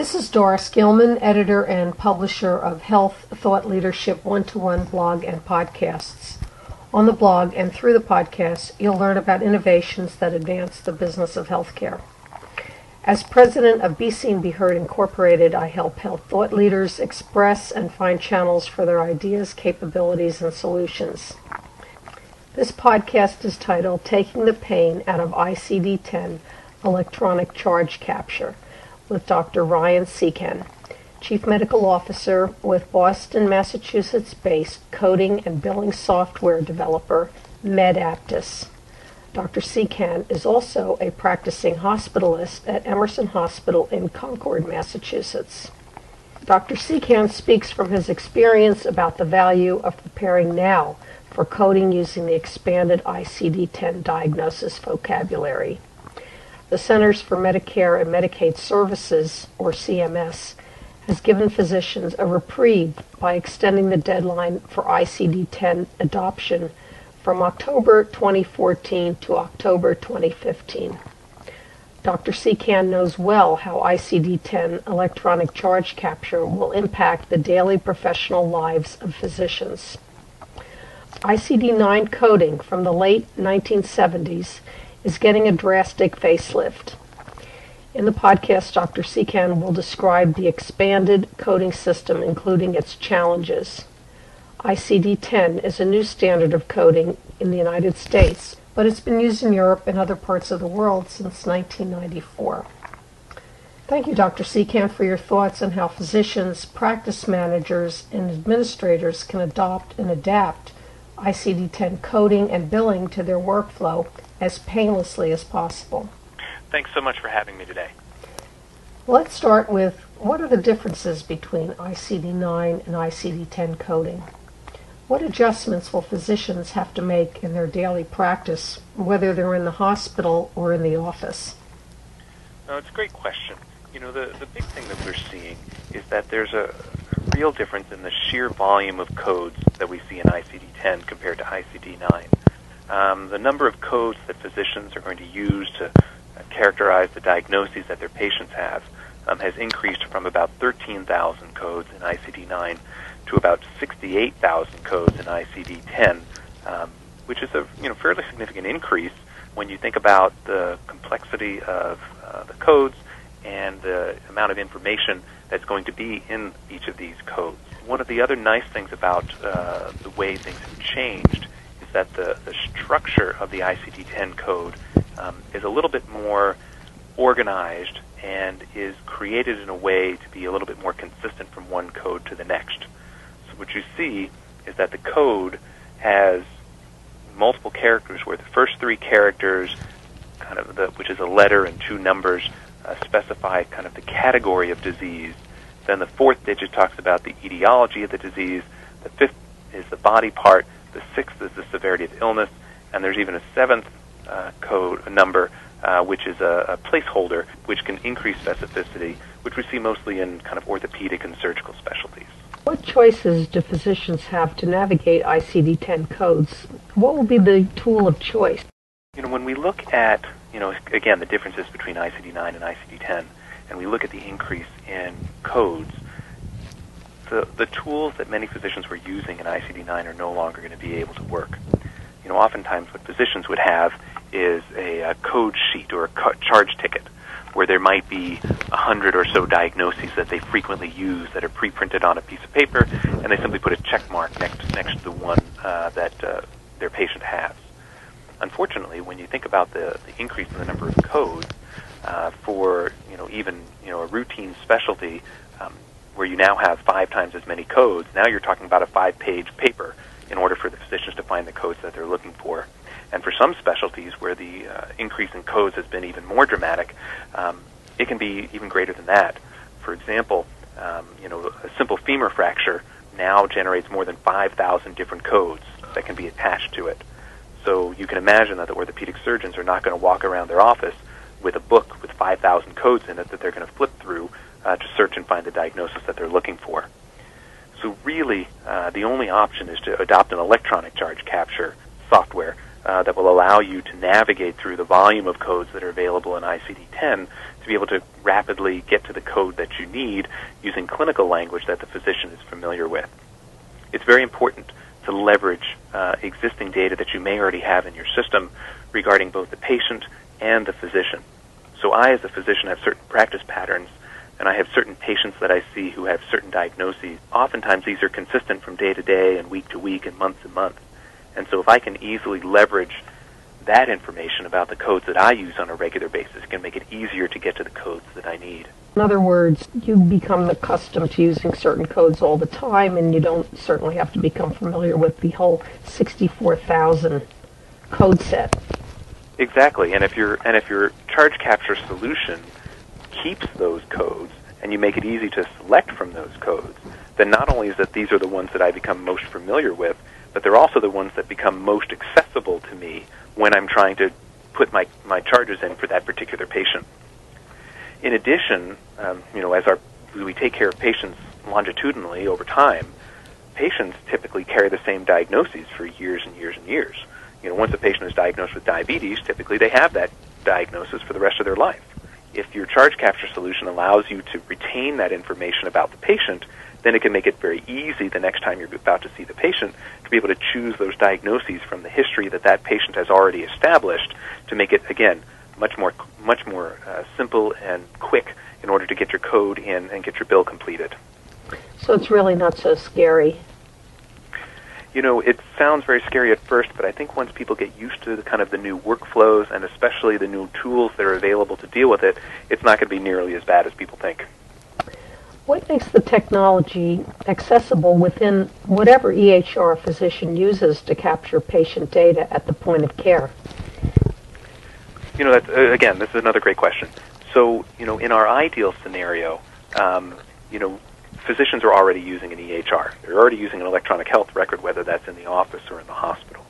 This is Doris Gilman, editor and publisher of Health Thought Leadership One to One blog and podcasts. On the blog and through the podcast, you'll learn about innovations that advance the business of healthcare. As president of Be Seen Be Heard Incorporated, I help health thought leaders express and find channels for their ideas, capabilities, and solutions. This podcast is titled Taking the Pain Out of ICD 10 Electronic Charge Capture with Dr. Ryan Secan, Chief Medical Officer with Boston, Massachusetts based coding and billing software developer MedAptus. Dr. Secan is also a practicing hospitalist at Emerson Hospital in Concord, Massachusetts. Dr. Secan speaks from his experience about the value of preparing now for coding using the expanded ICD 10 diagnosis vocabulary. The Centers for Medicare and Medicaid Services, or CMS, has given physicians a reprieve by extending the deadline for ICD 10 adoption from October 2014 to October 2015. Dr. Secan knows well how ICD 10 electronic charge capture will impact the daily professional lives of physicians. ICD 9 coding from the late 1970s is getting a drastic facelift. In the podcast, Dr. Secan will describe the expanded coding system, including its challenges. ICD 10 is a new standard of coding in the United States, but it's been used in Europe and other parts of the world since 1994. Thank you, Dr. Secan, for your thoughts on how physicians, practice managers, and administrators can adopt and adapt ICD 10 coding and billing to their workflow as painlessly as possible. Thanks so much for having me today. Let's start with what are the differences between ICD 9 and ICD 10 coding? What adjustments will physicians have to make in their daily practice, whether they're in the hospital or in the office? No, it's a great question. You know, the, the big thing that we're seeing is that there's a, a real difference in the sheer volume of codes that we see in ICD-10 compared to ICD-9. Um, the number of codes that physicians are going to use to characterize the diagnoses that their patients have um, has increased from about 13,000 codes in ICD-9 to about 68,000 codes in ICD-10, um, which is a you know fairly significant increase when you think about the complexity of uh, the codes and the amount of information that's going to be in each of these codes. One of the other nice things about uh, the way things have changed that the, the structure of the ICD-10 code um, is a little bit more organized and is created in a way to be a little bit more consistent from one code to the next So, what you see is that the code has multiple characters where the first three characters, kind of the, which is a letter and two numbers, uh, specify kind of the category of disease. Then the fourth digit talks about the etiology of the disease. The fifth is the body part. The sixth is the severity of illness. And there's even a seventh uh, code a number, uh, which is a, a placeholder, which can increase specificity, which we see mostly in kind of orthopedic and surgical specialties. What choices do physicians have to navigate ICD 10 codes? What will be the tool of choice? You know, when we look at, you know, again, the differences between ICD 9 and ICD 10, and we look at the increase in codes, the, the tools that many physicians were using in ICD 9 are no longer going to be able to work. You know, oftentimes what physicians would have is a, a code sheet or a co- charge ticket where there might be a hundred or so diagnoses that they frequently use that are pre-printed on a piece of paper, and they simply put a check mark next next to the one uh, that uh, their patient has. Unfortunately, when you think about the, the increase in the number of codes uh, for you know even you know a routine specialty um, where you now have five times as many codes, now you're talking about a five-page paper in order for the physicians to find the codes that they're looking for. And for some specialties where the uh, increase in codes has been even more dramatic, um, it can be even greater than that. For example, um, you know, a simple femur fracture now generates more than 5,000 different codes that can be attached to it. So you can imagine that the orthopedic surgeons are not going to walk around their office with a book with 5,000 codes in it that they're going to flip through uh, to search and find the diagnosis that they're looking for. So really, uh, the only option is to adopt an electronic charge capture software uh, that will allow you to navigate through the volume of codes that are available in ICD-10 to be able to rapidly get to the code that you need using clinical language that the physician is familiar with. It's very important to leverage uh, existing data that you may already have in your system regarding both the patient and the physician. So I, as a physician, have certain practice patterns, and I have certain patients that I see who have certain diagnoses. Oftentimes, these are consistent from day to day and week to week and month to month. And so if I can easily leverage that information about the codes that I use on a regular basis, it can make it easier to get to the codes that I need. In other words, you become accustomed to using certain codes all the time, and you don't certainly have to become familiar with the whole 64,000 code set. Exactly, and if your and if your charge capture solution keeps those codes and you make it easy to select from those codes, then not only is that these are the ones that I become most familiar with, but they're also the ones that become most accessible to me when I'm trying to put my, my charges in for that particular patient. In addition, um, you know, as our we take care of patients longitudinally over time, patients typically carry the same diagnoses for years and years and years. You know, once a patient is diagnosed with diabetes, typically they have that diagnosis for the rest of their life. If your charge capture solution allows you to retain that information about the patient, then it can make it very easy the next time you're about to see the patient to be able to choose those diagnoses from the history that that patient has already established to make it again much more much more uh, simple and quick in order to get your code in and get your bill completed. So it's really not so scary. You know, it sounds very scary at first, but I think once people get used to the kind of the new workflows and especially the new tools that are available to deal with it, it's not going to be nearly as bad as people think. What makes the technology accessible within whatever EHR a physician uses to capture patient data at the point of care? You know, that's, uh, again, this is another great question. So, you know, in our ideal scenario, um, you know, physicians are already using an EHR. They're already using an electronic health record, whether that's in the office or in the hospital.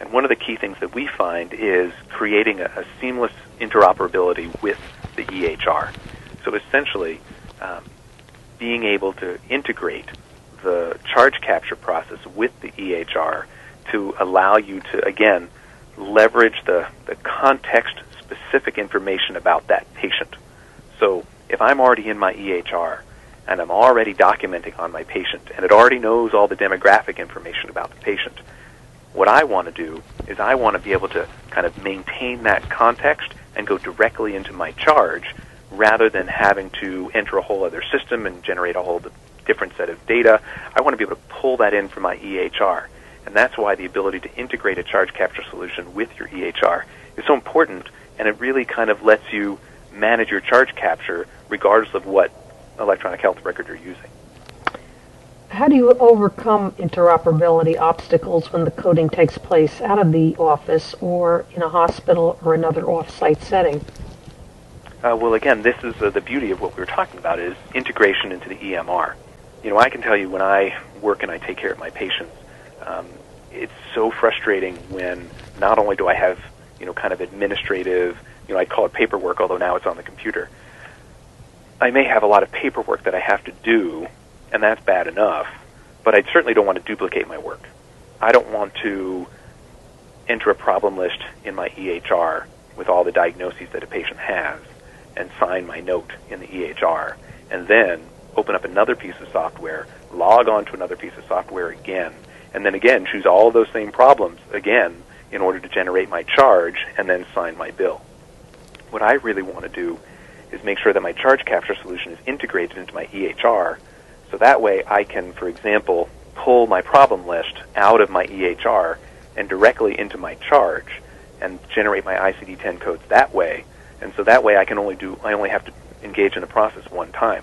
And one of the key things that we find is creating a, a seamless interoperability with the EHR. So essentially, um, being able to integrate the charge capture process with the EHR to allow you to, again, leverage the, the context specific information about that patient. So if I'm already in my EHR and I'm already documenting on my patient and it already knows all the demographic information about the patient, what I want to do is I want to be able to kind of maintain that context and go directly into my charge rather than having to enter a whole other system and generate a whole different set of data. I want to be able to pull that in from my EHR. And that's why the ability to integrate a charge capture solution with your EHR is so important, and it really kind of lets you manage your charge capture regardless of what electronic health record you're using. How do you overcome interoperability obstacles when the coding takes place out of the office or in a hospital or another off-site setting? Uh, well, again, this is uh, the beauty of what we were talking about is integration into the EMR. You know, I can tell you when I work and I take care of my patients, um, it's so frustrating when not only do I have, you know, kind of administrative, you know, I call it paperwork, although now it's on the computer. I may have a lot of paperwork that I have to do, and that's bad enough, but I certainly don't want to duplicate my work. I don't want to enter a problem list in my EHR with all the diagnoses that a patient has and sign my note in the EHR, and then open up another piece of software, log on to another piece of software again, and then again choose all those same problems again in order to generate my charge and then sign my bill. What I really want to do is make sure that my charge capture solution is integrated into my EHR so that way I can, for example, pull my problem list out of my EHR and directly into my charge and generate my ICD-10 codes that way and so that way I can only do, I only have to engage in the process one time.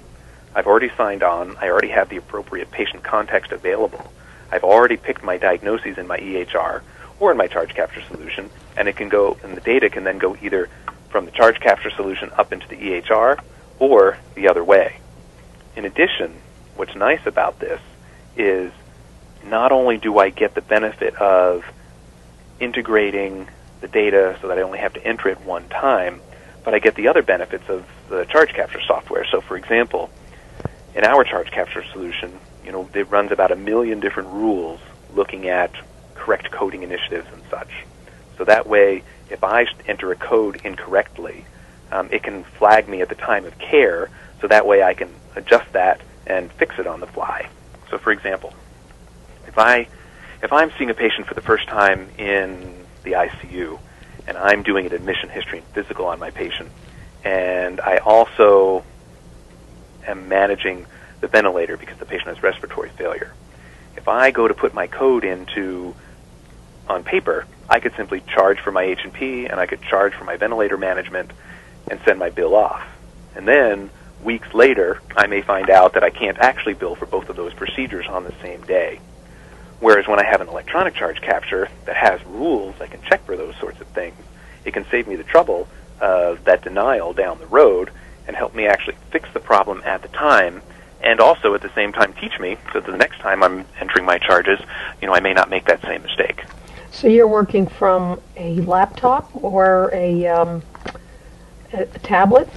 I've already signed on. I already have the appropriate patient context available. I've already picked my diagnoses in my EHR or in my charge capture solution, and it can go, and the data can then go either from the charge capture solution up into the EHR or the other way. In addition, what's nice about this is not only do I get the benefit of integrating the data so that I only have to enter it one time, but I get the other benefits of the charge capture software. So, for example, in our charge capture solution, you know, it runs about a million different rules looking at correct coding initiatives and such. So that way, if I enter a code incorrectly, um, it can flag me at the time of care, so that way I can adjust that and fix it on the fly. So, for example, if I if I'm seeing a patient for the first time in the ICU, and I'm doing an admission history and physical on my patient, and I also am managing the ventilator because the patient has respiratory failure. If I go to put my code into on paper, I could simply charge for my H&P and I could charge for my ventilator management and send my bill off. And then weeks later, I may find out that I can't actually bill for both of those procedures on the same day. Whereas when I have an electronic charge capture that has rules, I can check for those sorts of things. It can save me the trouble of that denial down the road and help me actually fix the problem at the time and also at the same time teach me so that the next time I'm entering my charges, you know, I may not make that same mistake. So you're working from a laptop or a, um, a tablet?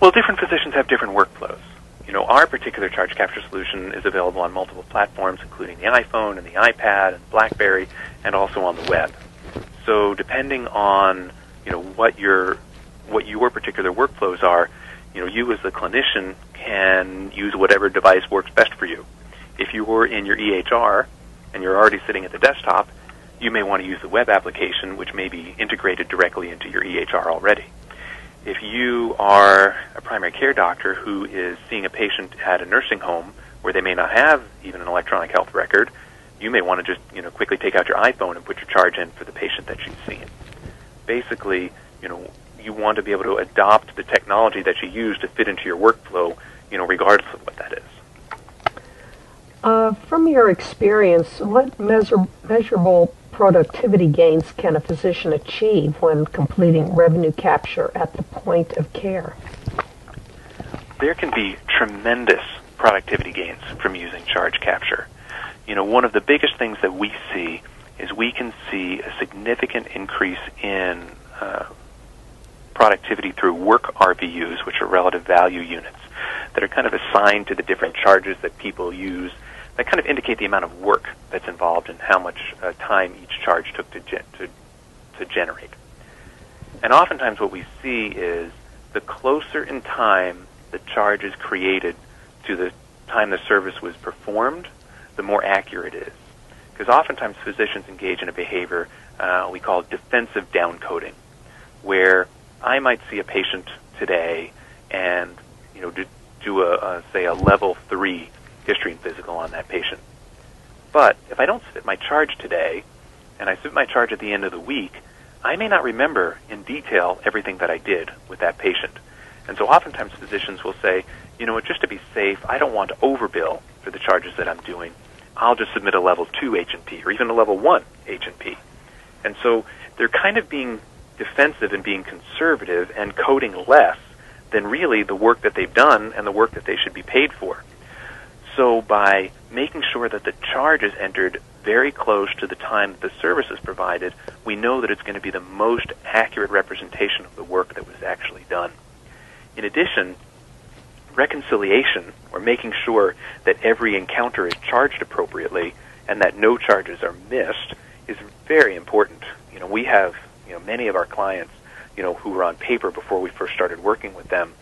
Well, different physicians have different workflows. You know, our particular charge capture solution is available on multiple platforms, including the iPhone and the iPad and BlackBerry, and also on the web. So, depending on you know what your what your particular workflows are, you know, you as the clinician can use whatever device works best for you. If you were in your EHR and you're already sitting at the desktop, you may want to use the web application, which may be integrated directly into your EHR already. If you are a primary care doctor who is seeing a patient at a nursing home where they may not have even an electronic health record, you may want to just you know quickly take out your iPhone and put your charge in for the patient that you've seen. Basically, you know, you want to be able to adopt the technology that you use to fit into your workflow, you know, regardless of what that is. Uh, from your experience, what measurable productivity gains can a physician achieve when completing revenue capture at the point of care? There can be tremendous productivity gains from using charge capture. You know, one of the biggest things that we see is we can see a significant increase in uh, productivity through work RVUs, which are relative value units, that are kind of assigned to the different charges that people use that kind of indicate the amount of work that's involved and how much uh, time each charge took to, to, to generate. And oftentimes what we see is the closer in time the charge is created to the time the service was performed, the more accurate it is. Because oftentimes physicians engage in a behavior uh, we call defensive downcoding, where I might see a patient today and you know do, do a, a say a level three history and physical on that patient. But if I don't submit my charge today, and I submit my charge at the end of the week, I may not remember in detail everything that I did with that patient. And so oftentimes physicians will say, you know, what, just to be safe, I don't want to overbill for the charges that I'm doing. I'll just submit a level 2 H&P or even a level 1 H&P. And so they're kind of being defensive and being conservative and coding less than really the work that they've done and the work that they should be paid for. So by making sure that the charge is entered very close to the time that the service is provided, we know that it's going to be the most accurate representation of the work that was actually done. In addition, reconciliation, or making sure that every encounter is charged appropriately and that no charges are missed, is very important. You know, we have you know many of our clients, you know, who were on paper before we first started working with them.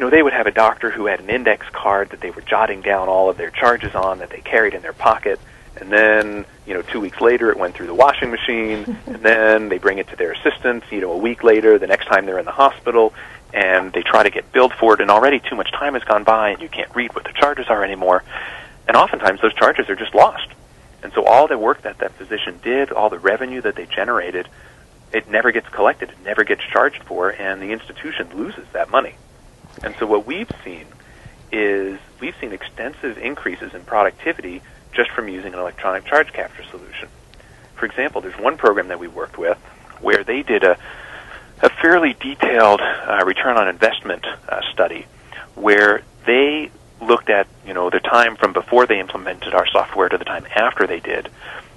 You know, they would have a doctor who had an index card that they were jotting down all of their charges on that they carried in their pocket, and then you know two weeks later it went through the washing machine, and then they bring it to their assistant. You know, a week later, the next time they're in the hospital, and they try to get billed for it, and already too much time has gone by, and you can't read what the charges are anymore. And oftentimes those charges are just lost. And so all the work that that physician did, all the revenue that they generated, it never gets collected, it never gets charged for, and the institution loses that money. And so what we've seen is we've seen extensive increases in productivity just from using an electronic charge capture solution. For example, there's one program that we worked with where they did a, a fairly detailed uh, return on investment uh, study where they looked at you know the time from before they implemented our software to the time after they did,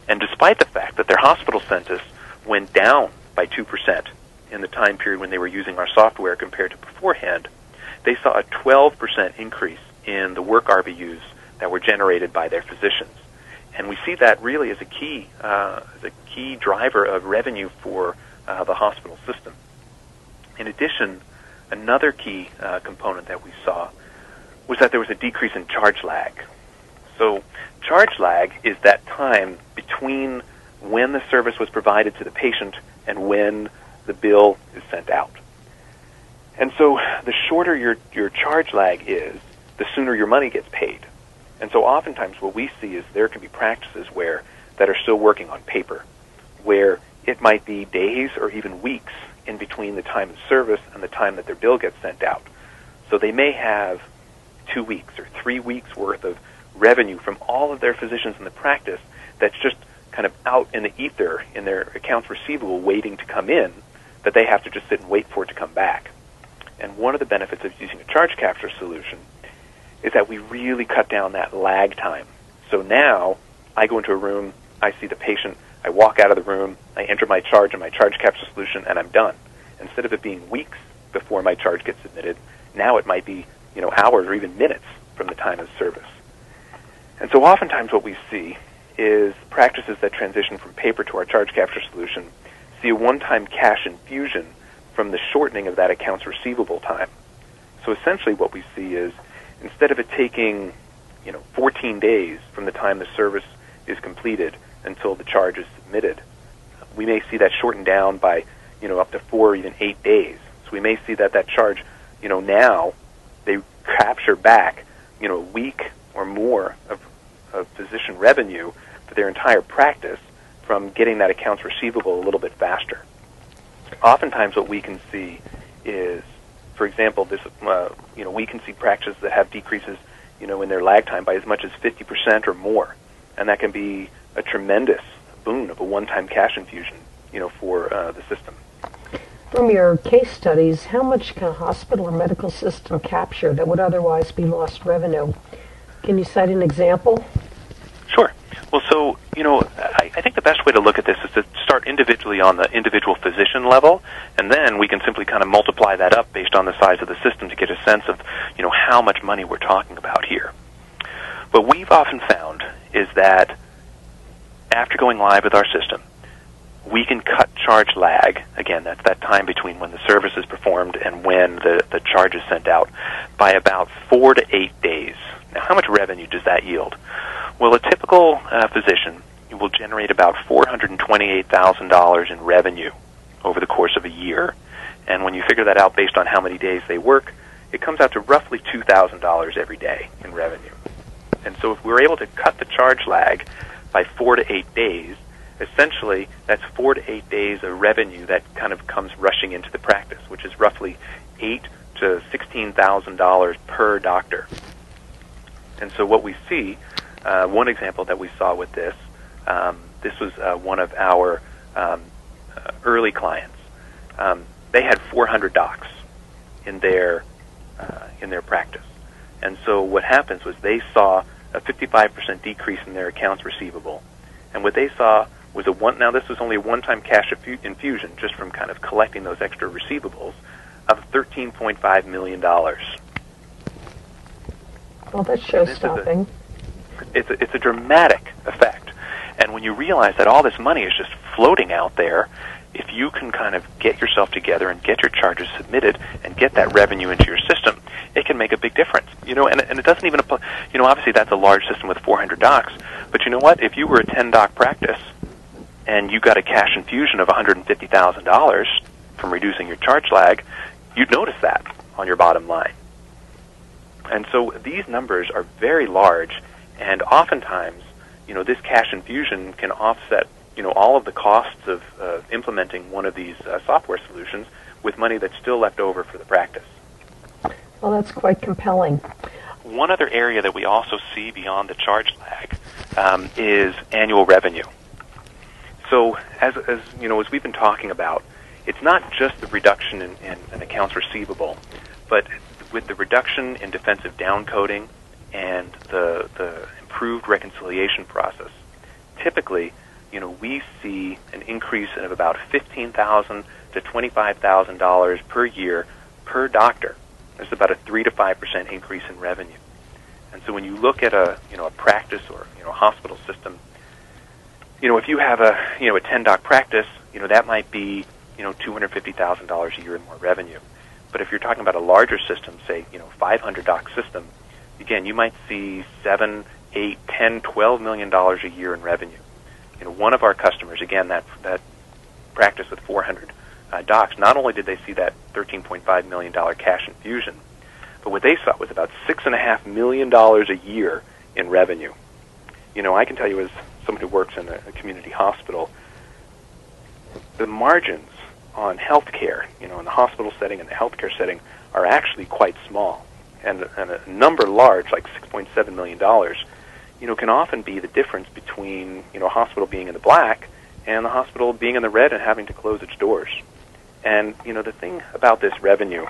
and despite the fact that their hospital census went down by two percent in the time period when they were using our software compared to beforehand, they saw a 12% increase in the work RVUs that were generated by their physicians. and we see that really as a key, uh, as a key driver of revenue for uh, the hospital system. In addition, another key uh, component that we saw was that there was a decrease in charge lag. So, charge lag is that time between when the service was provided to the patient and when the bill is sent out. And so, the shorter your, your charge lag is, the sooner your money gets paid. And so, oftentimes, what we see is there can be practices where that are still working on paper, where it might be days or even weeks in between the time of service and the time that their bill gets sent out. So they may have two weeks or three weeks worth of revenue from all of their physicians in the practice that's just kind of out in the ether in their accounts receivable waiting to come in that they have to just sit and wait for it to come back. And one of the benefits of using a charge capture solution is that we really cut down that lag time. So now I go into a room, I see the patient, I walk out of the room, I enter my charge in my charge capture solution, and I'm done. Instead of it being weeks before my charge gets submitted, now it might be you know hours or even minutes from the time of service. And so oftentimes what we see is practices that transition from paper to our charge capture solution see a one-time cash infusion from the shortening of that accounts receivable time. So essentially what we see is instead of it taking you know 14 days from the time the service is completed until the charge is submitted. We may see that shortened down by, you know, up to four or even eight days. So we may see that that charge, you know, now they capture back, you know, a week or more of, of physician revenue for their entire practice from getting that accounts receivable a little bit faster. Oftentimes, what we can see is, for example, this, uh, you know, we can see practices that have decreases, you know, in their lag time by as much as 50% or more, and that can be a tremendous boon of a one-time cash infusion, you know, for uh, the system. From your case studies, how much can a hospital or medical system capture that would otherwise be lost revenue? Can you cite an example? Sure. Well, so, you know, I, I think the best way to look at this is to start individually on the individual physician level, and then we can simply kind of multiply that up based on the size of the system to get a sense of, you know, how much money we're talking about here. What we've often found is that after going live with our system, we can cut charge lag. Again, that's that time between when the service is performed and when the, the charge is sent out by about four to eight days. Now, how much revenue does that yield? Well, a typical uh, physician will generate about $428,000 in revenue over the course of a year. And when you figure that out based on how many days they work, it comes out to roughly $2,000 every day in revenue. And so if we're able to cut the charge lag by four to eight days, essentially that's four to eight days of revenue that kind of comes rushing into the practice, which is roughly eight to sixteen thousand dollars per doctor. And so what we see, uh, one example that we saw with this, um, this was uh, one of our um, uh, early clients. Um, they had 400 docs in their uh, in their practice, and so what happens was they saw a 55% decrease in their accounts receivable. And what they saw was a one. Now this was only a one-time cash infusion, just from kind of collecting those extra receivables, of 13.5 million dollars. Well, that's show-stopping. It's a, it's a dramatic effect, and when you realize that all this money is just floating out there, if you can kind of get yourself together and get your charges submitted and get that revenue into your system, it can make a big difference. You know, and, and it doesn't even apply, you know, obviously that's a large system with 400 docs, but you know what? If you were a 10 doc practice and you got a cash infusion of $150,000 from reducing your charge lag, you'd notice that on your bottom line. And so these numbers are very large, and oftentimes, you know, this cash infusion can offset you know all of the costs of uh, implementing one of these uh, software solutions with money that's still left over for the practice. Well, that's quite compelling. One other area that we also see beyond the charge lag um, is annual revenue. So, as, as you know, as we've been talking about, it's not just the reduction in, in, in accounts receivable, but with the reduction in defensive downcoding and the the improved reconciliation process, typically you know, we see an increase of about fifteen thousand to twenty-five thousand dollars per year per doctor. That's about a three to five percent increase in revenue. And so when you look at a you know a practice or you know a hospital system, you know if you have a you know a 10 doc practice, you know that might be you know $250,000 a year in more revenue. But if you're talking about a larger system, say you know 500 doc system, again you might see seven, eight, ten, twelve million dollars a year in revenue. You know one of our customers, again that that practice with 400 uh, docs, not only did they see that 13.5 million dollar cash infusion but what they saw was about six and a half million dollars a year in revenue. You know, I can tell you as someone who works in a, a community hospital, the margins on healthcare, you know, in the hospital setting and the healthcare setting, are actually quite small, and, and a number large, like 6.7 million dollars, you know, can often be the difference between you know a hospital being in the black and the hospital being in the red and having to close its doors. And you know, the thing about this revenue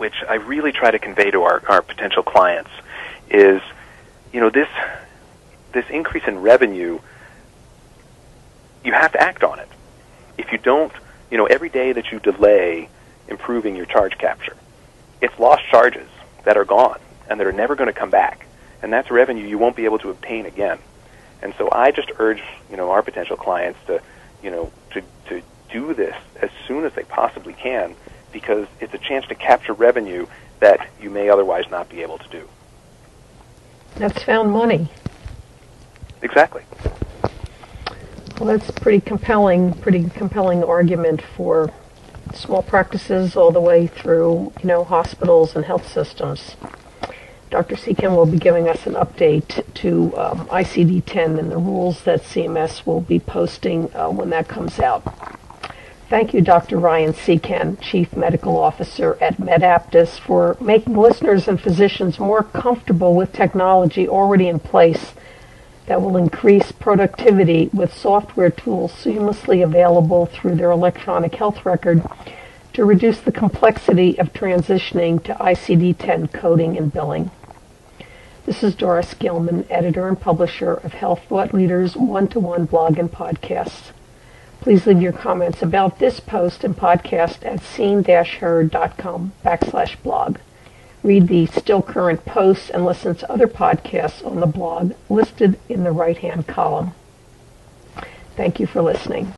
which I really try to convey to our, our potential clients, is, you know, this this increase in revenue, you have to act on it. If you don't, you know, every day that you delay improving your charge capture, it's lost charges that are gone and that are never going to come back, and that's revenue you won't be able to obtain again. And so I just urge, you know, our potential clients to, you know, to to do this as soon as they possibly can because it's a chance to capture revenue that you may otherwise not be able to do. That's found money. Exactly. Well, that's pretty compelling, pretty compelling argument for small practices all the way through, you know, hospitals and health systems. Dr. Secan will be giving us an update to um, ICD-10 and the rules that CMS will be posting uh, when that comes out. Thank you, Dr. Ryan Secan, Chief Medical Officer at MedAptus, for making listeners and physicians more comfortable with technology already in place that will increase productivity with software tools seamlessly available through their electronic health record to reduce the complexity of transitioning to ICD-10 coding and billing. This is Doris Gilman, editor and publisher of Health Thought Leaders one-to-one blog and podcast. Please leave your comments about this post and podcast at seen-heard.com backslash blog. Read the still current posts and listen to other podcasts on the blog listed in the right-hand column. Thank you for listening.